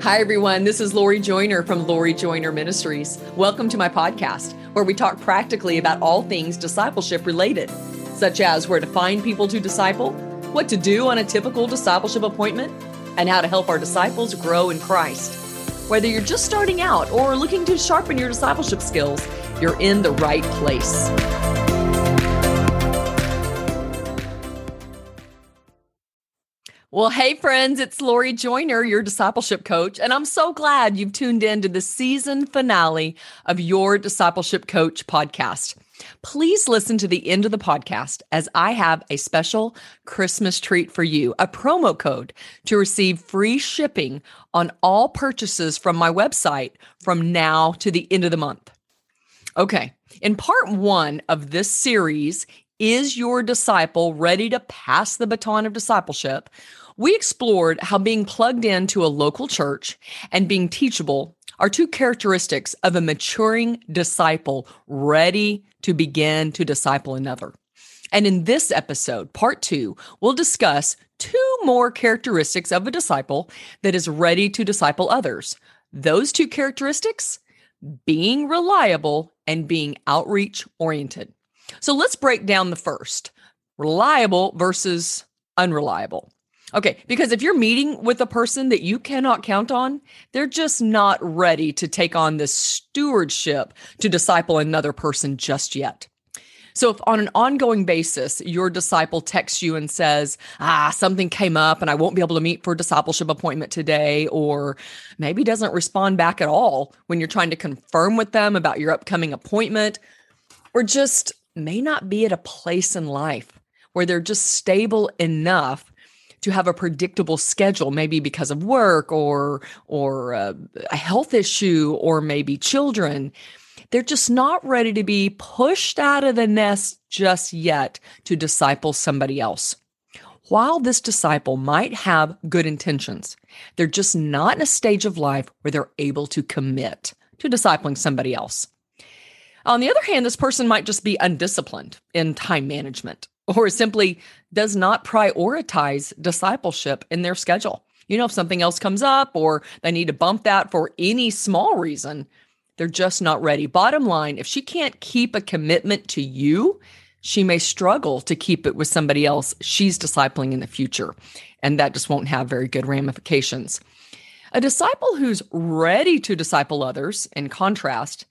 Hi, everyone. This is Lori Joyner from Lori Joyner Ministries. Welcome to my podcast, where we talk practically about all things discipleship related, such as where to find people to disciple, what to do on a typical discipleship appointment, and how to help our disciples grow in Christ. Whether you're just starting out or looking to sharpen your discipleship skills, you're in the right place. Well, hey, friends, it's Lori Joyner, your discipleship coach, and I'm so glad you've tuned in to the season finale of your Discipleship Coach podcast. Please listen to the end of the podcast as I have a special Christmas treat for you a promo code to receive free shipping on all purchases from my website from now to the end of the month. Okay, in part one of this series, Is Your Disciple Ready to Pass the Baton of Discipleship? We explored how being plugged into a local church and being teachable are two characteristics of a maturing disciple ready to begin to disciple another. And in this episode, part two, we'll discuss two more characteristics of a disciple that is ready to disciple others. Those two characteristics being reliable and being outreach oriented. So let's break down the first reliable versus unreliable. Okay, because if you're meeting with a person that you cannot count on, they're just not ready to take on this stewardship to disciple another person just yet. So, if on an ongoing basis, your disciple texts you and says, Ah, something came up and I won't be able to meet for a discipleship appointment today, or maybe doesn't respond back at all when you're trying to confirm with them about your upcoming appointment, or just may not be at a place in life where they're just stable enough to have a predictable schedule maybe because of work or or uh, a health issue or maybe children. They're just not ready to be pushed out of the nest just yet to disciple somebody else. While this disciple might have good intentions they're just not in a stage of life where they're able to commit to discipling somebody else. On the other hand, this person might just be undisciplined in time management or simply does not prioritize discipleship in their schedule. You know, if something else comes up or they need to bump that for any small reason, they're just not ready. Bottom line, if she can't keep a commitment to you, she may struggle to keep it with somebody else she's discipling in the future. And that just won't have very good ramifications. A disciple who's ready to disciple others, in contrast,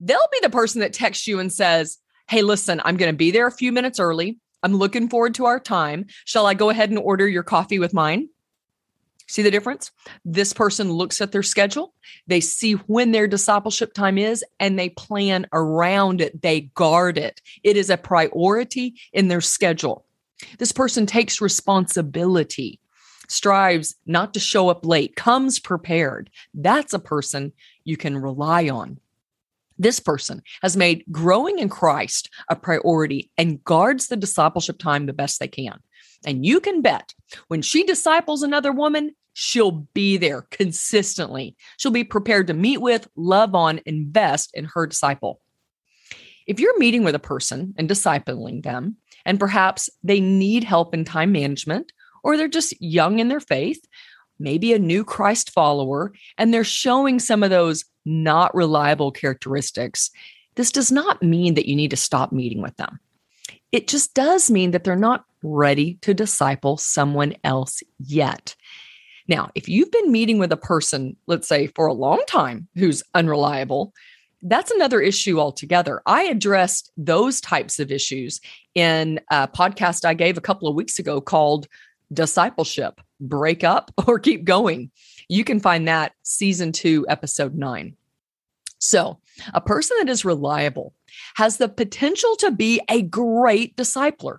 they'll be the person that texts you and says, Hey, listen, I'm going to be there a few minutes early. I'm looking forward to our time. Shall I go ahead and order your coffee with mine? See the difference? This person looks at their schedule, they see when their discipleship time is, and they plan around it. They guard it. It is a priority in their schedule. This person takes responsibility, strives not to show up late, comes prepared. That's a person you can rely on. This person has made growing in Christ a priority and guards the discipleship time the best they can. And you can bet when she disciples another woman, she'll be there consistently. She'll be prepared to meet with, love on, invest in her disciple. If you're meeting with a person and discipling them, and perhaps they need help in time management, or they're just young in their faith, maybe a new Christ follower, and they're showing some of those not reliable characteristics, this does not mean that you need to stop meeting with them. It just does mean that they're not ready to disciple someone else yet. Now, if you've been meeting with a person, let's say for a long time, who's unreliable, that's another issue altogether. I addressed those types of issues in a podcast I gave a couple of weeks ago called Discipleship Break Up or Keep Going. You can find that season two, episode nine. So, a person that is reliable has the potential to be a great discipler.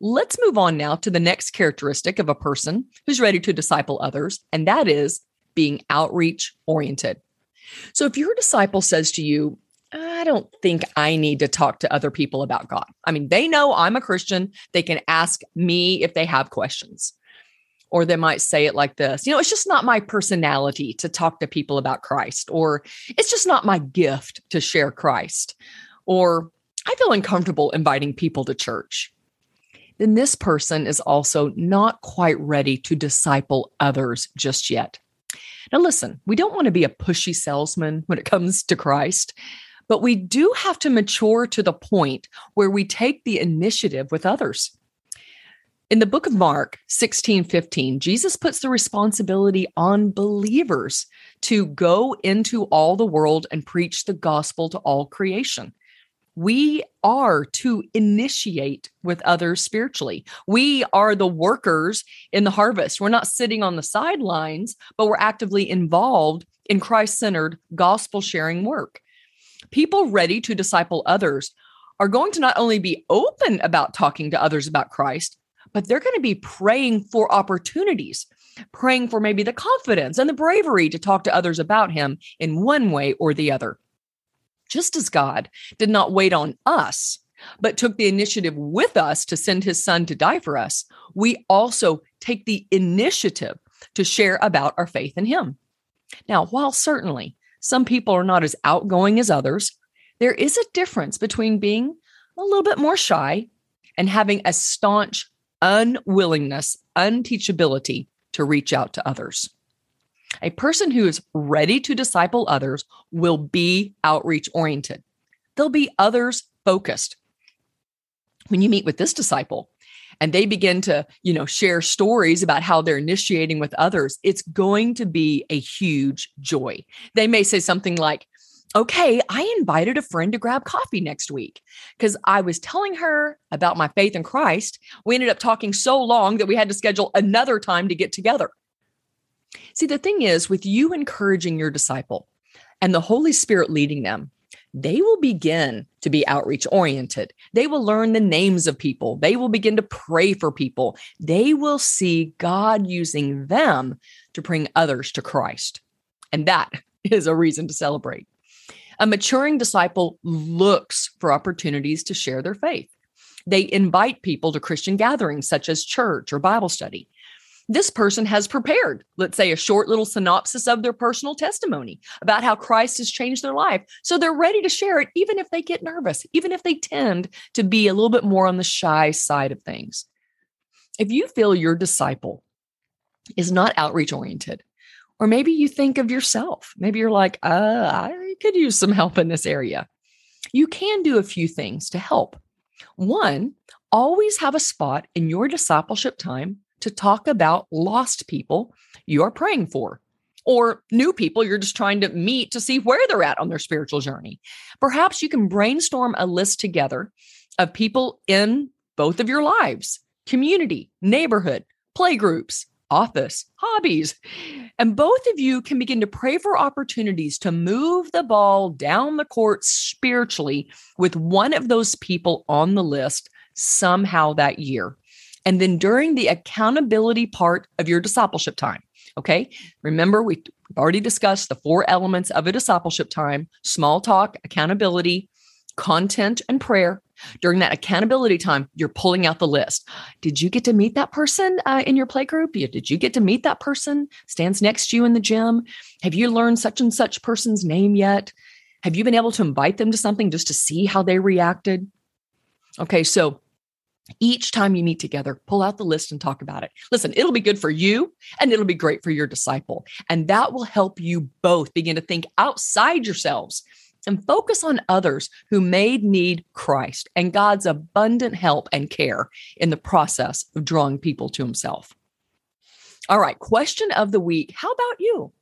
Let's move on now to the next characteristic of a person who's ready to disciple others, and that is being outreach oriented. So, if your disciple says to you, I don't think I need to talk to other people about God. I mean, they know I'm a Christian. They can ask me if they have questions or they might say it like this you know it's just not my personality to talk to people about christ or it's just not my gift to share christ or i feel uncomfortable inviting people to church then this person is also not quite ready to disciple others just yet Now, listen, we don't want to be a pushy salesman when it comes to Christ, but we do have to mature to the point where we take the initiative with others. In the book of Mark 16 15, Jesus puts the responsibility on believers to go into all the world and preach the gospel to all creation. We are to initiate with others spiritually. We are the workers in the harvest. We're not sitting on the sidelines, but we're actively involved in Christ centered gospel sharing work. People ready to disciple others are going to not only be open about talking to others about Christ, but they're going to be praying for opportunities, praying for maybe the confidence and the bravery to talk to others about Him in one way or the other. Just as God did not wait on us, but took the initiative with us to send His Son to die for us, we also take the initiative to share about our faith in Him. Now, while certainly some people are not as outgoing as others, there is a difference between being a little bit more shy and having a staunch unwillingness, unteachability to reach out to others. A person who is ready to disciple others will be outreach oriented. They'll be others focused. When you meet with this disciple and they begin to, you know, share stories about how they're initiating with others, it's going to be a huge joy. They may say something like, okay, I invited a friend to grab coffee next week because I was telling her about my faith in Christ. We ended up talking so long that we had to schedule another time to get together. See, the thing is, with you encouraging your disciple and the Holy Spirit leading them, they will begin to be outreach oriented. They will learn the names of people. They will begin to pray for people. They will see God using them to bring others to Christ. And that is a reason to celebrate. A maturing disciple looks for opportunities to share their faith. They invite people to Christian gatherings such as church or Bible study. This person has prepared, let's say, a short little synopsis of their personal testimony about how Christ has changed their life. So they're ready to share it, even if they get nervous, even if they tend to be a little bit more on the shy side of things. If you feel your disciple is not outreach oriented, or maybe you think of yourself. Maybe you're like, uh, I could use some help in this area. You can do a few things to help. One, always have a spot in your discipleship time to talk about lost people you're praying for or new people you're just trying to meet to see where they're at on their spiritual journey. Perhaps you can brainstorm a list together of people in both of your lives community, neighborhood, play groups, office, hobbies. And both of you can begin to pray for opportunities to move the ball down the court spiritually with one of those people on the list somehow that year. And then during the accountability part of your discipleship time, okay? Remember, we've already discussed the four elements of a discipleship time small talk, accountability, content, and prayer. During that accountability time, you're pulling out the list. Did you get to meet that person uh, in your play group? Did you get to meet that person stands next to you in the gym? Have you learned such and such person's name yet? Have you been able to invite them to something just to see how they reacted? Okay, so each time you meet together, pull out the list and talk about it. Listen, it'll be good for you and it'll be great for your disciple. And that will help you both begin to think outside yourselves and focus on others who may need Christ and God's abundant help and care in the process of drawing people to Himself. All right, question of the week How about you?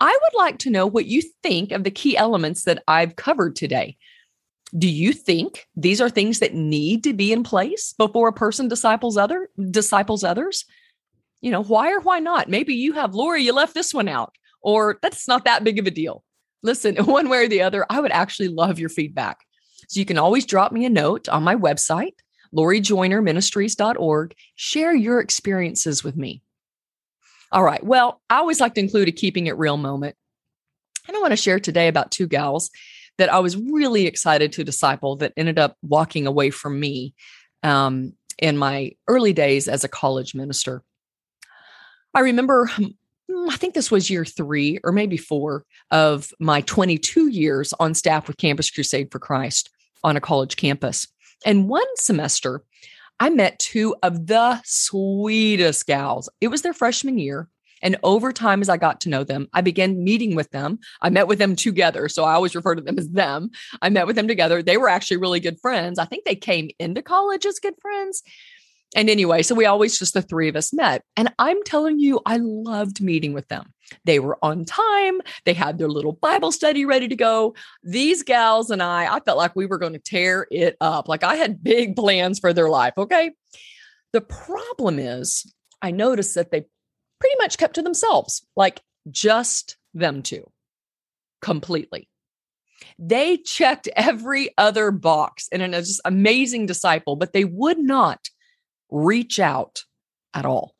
I would like to know what you think of the key elements that I've covered today. Do you think these are things that need to be in place before a person disciples other disciples others? You know, why or why not? Maybe you have Lori, you left this one out, or that's not that big of a deal listen, one way or the other, I would actually love your feedback. So you can always drop me a note on my website, lorijoynerministries.org. Share your experiences with me. All right. Well, I always like to include a keeping it real moment. And I want to share today about two gals that I was really excited to disciple that ended up walking away from me um, in my early days as a college minister. I remember Mm, I think this was year three or maybe four of my 22 years on staff with Campus Crusade for Christ on a college campus. And one semester, I met two of the sweetest gals. It was their freshman year. And over time, as I got to know them, I began meeting with them. I met with them together. So I always refer to them as them. I met with them together. They were actually really good friends. I think they came into college as good friends. And anyway, so we always just the three of us met. And I'm telling you, I loved meeting with them. They were on time. They had their little Bible study ready to go. These gals and I, I felt like we were going to tear it up. Like I had big plans for their life. Okay. The problem is, I noticed that they pretty much kept to themselves, like just them two completely. They checked every other box and an just amazing disciple, but they would not reach out at all.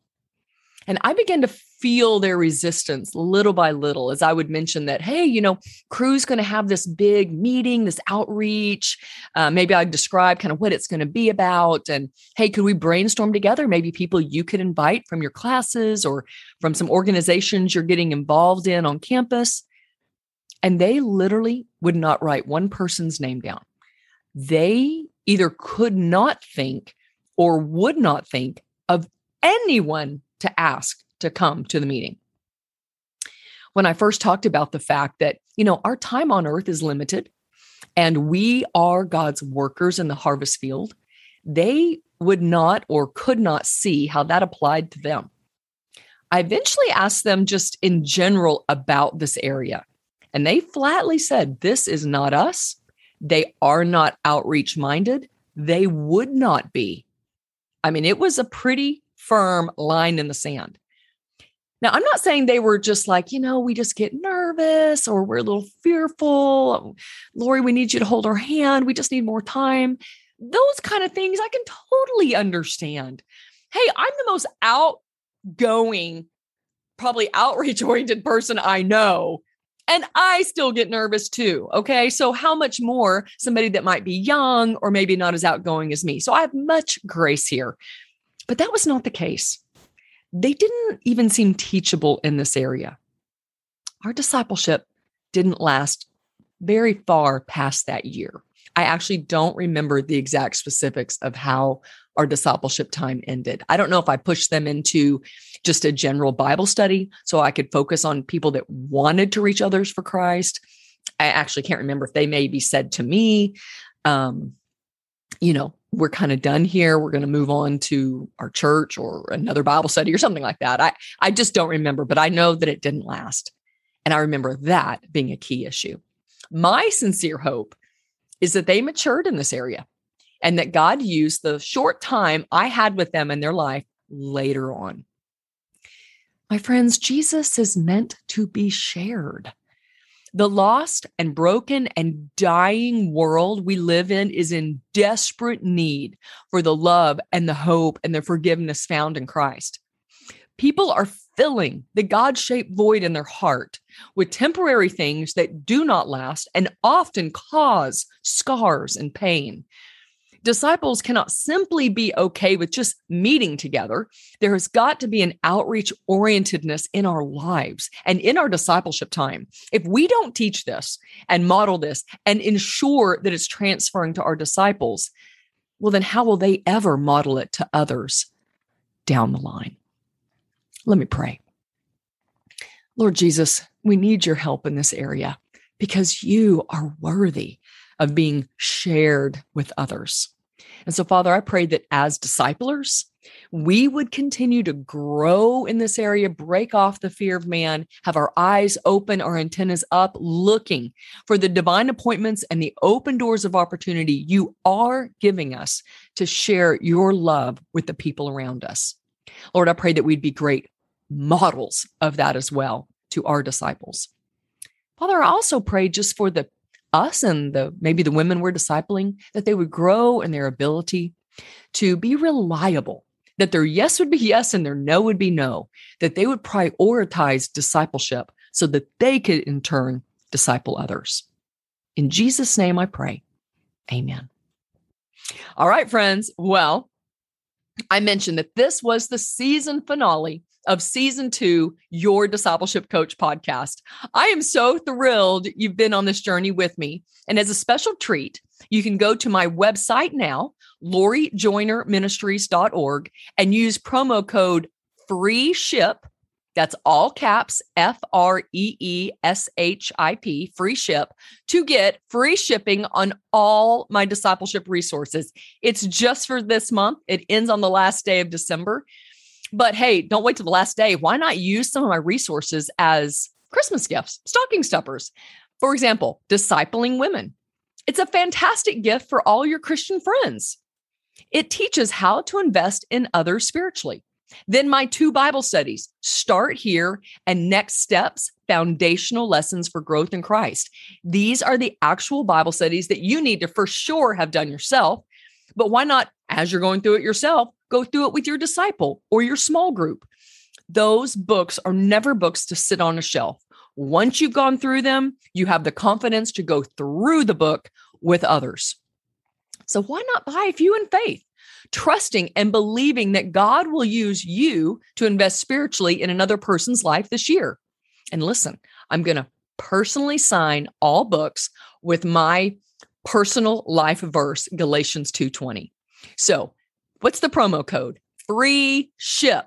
And I began to feel their resistance little by little as I would mention that, hey, you know, Cru's going to have this big meeting, this outreach. Uh, maybe I'd describe kind of what it's going to be about. And hey, could we brainstorm together? Maybe people you could invite from your classes or from some organizations you're getting involved in on campus. And they literally would not write one person's name down. They either could not think or would not think of anyone to ask to come to the meeting. When I first talked about the fact that, you know, our time on earth is limited and we are God's workers in the harvest field, they would not or could not see how that applied to them. I eventually asked them just in general about this area, and they flatly said, This is not us. They are not outreach minded. They would not be I mean, it was a pretty firm line in the sand. Now, I'm not saying they were just like, you know, we just get nervous or we're a little fearful. Lori, we need you to hold our hand. We just need more time. Those kind of things I can totally understand. Hey, I'm the most outgoing, probably outreach oriented person I know. And I still get nervous too. Okay. So, how much more somebody that might be young or maybe not as outgoing as me? So, I have much grace here. But that was not the case. They didn't even seem teachable in this area. Our discipleship didn't last very far past that year. I actually don't remember the exact specifics of how our discipleship time ended. I don't know if I pushed them into just a general Bible study so I could focus on people that wanted to reach others for Christ. I actually can't remember if they maybe said to me, um, you know, we're kind of done here. We're going to move on to our church or another Bible study or something like that. I, I just don't remember, but I know that it didn't last. And I remember that being a key issue. My sincere hope is that they matured in this area and that God used the short time I had with them in their life later on. My friends, Jesus is meant to be shared. The lost and broken and dying world we live in is in desperate need for the love and the hope and the forgiveness found in Christ. People are filling the God shaped void in their heart with temporary things that do not last and often cause scars and pain. Disciples cannot simply be okay with just meeting together. There has got to be an outreach orientedness in our lives and in our discipleship time. If we don't teach this and model this and ensure that it's transferring to our disciples, well, then how will they ever model it to others down the line? Let me pray. Lord Jesus, we need your help in this area because you are worthy of being shared with others. And so, Father, I pray that as disciplers, we would continue to grow in this area, break off the fear of man, have our eyes open, our antennas up, looking for the divine appointments and the open doors of opportunity you are giving us to share your love with the people around us. Lord, I pray that we'd be great models of that as well to our disciples. Father, I also pray just for the us and the maybe the women we're discipling that they would grow in their ability to be reliable that their yes would be yes and their no would be no that they would prioritize discipleship so that they could in turn disciple others. In jesus name i pray. Amen. All right friends. Well i mentioned that this was the season finale of season two, Your Discipleship Coach podcast. I am so thrilled you've been on this journey with me. And as a special treat, you can go to my website now, lorijoynerministries.org, and use promo code free ship That's all caps F R E E S H I P, free ship to get free shipping on all my discipleship resources. It's just for this month. It ends on the last day of December. But hey, don't wait till the last day. Why not use some of my resources as Christmas gifts, stocking stuffers? For example, discipling women. It's a fantastic gift for all your Christian friends. It teaches how to invest in others spiritually. Then my two Bible studies start here and next steps, foundational lessons for growth in Christ. These are the actual Bible studies that you need to for sure have done yourself. But why not, as you're going through it yourself, go through it with your disciple or your small group? Those books are never books to sit on a shelf. Once you've gone through them, you have the confidence to go through the book with others. So why not buy a few in faith? trusting and believing that God will use you to invest spiritually in another person's life this year. And listen, I'm going to personally sign all books with my personal life verse Galatians 2:20. So, what's the promo code? Free ship.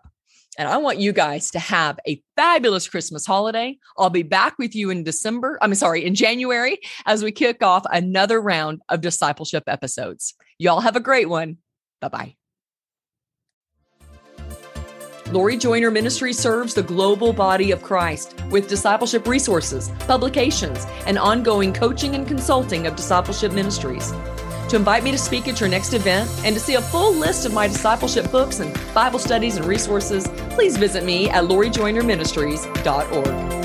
And I want you guys to have a fabulous Christmas holiday. I'll be back with you in December. I'm sorry, in January as we kick off another round of discipleship episodes. Y'all have a great one. Bye bye. Lori Joyner Ministry serves the global body of Christ with discipleship resources, publications, and ongoing coaching and consulting of discipleship ministries. To invite me to speak at your next event and to see a full list of my discipleship books and Bible studies and resources, please visit me at lorijoynerministries.org.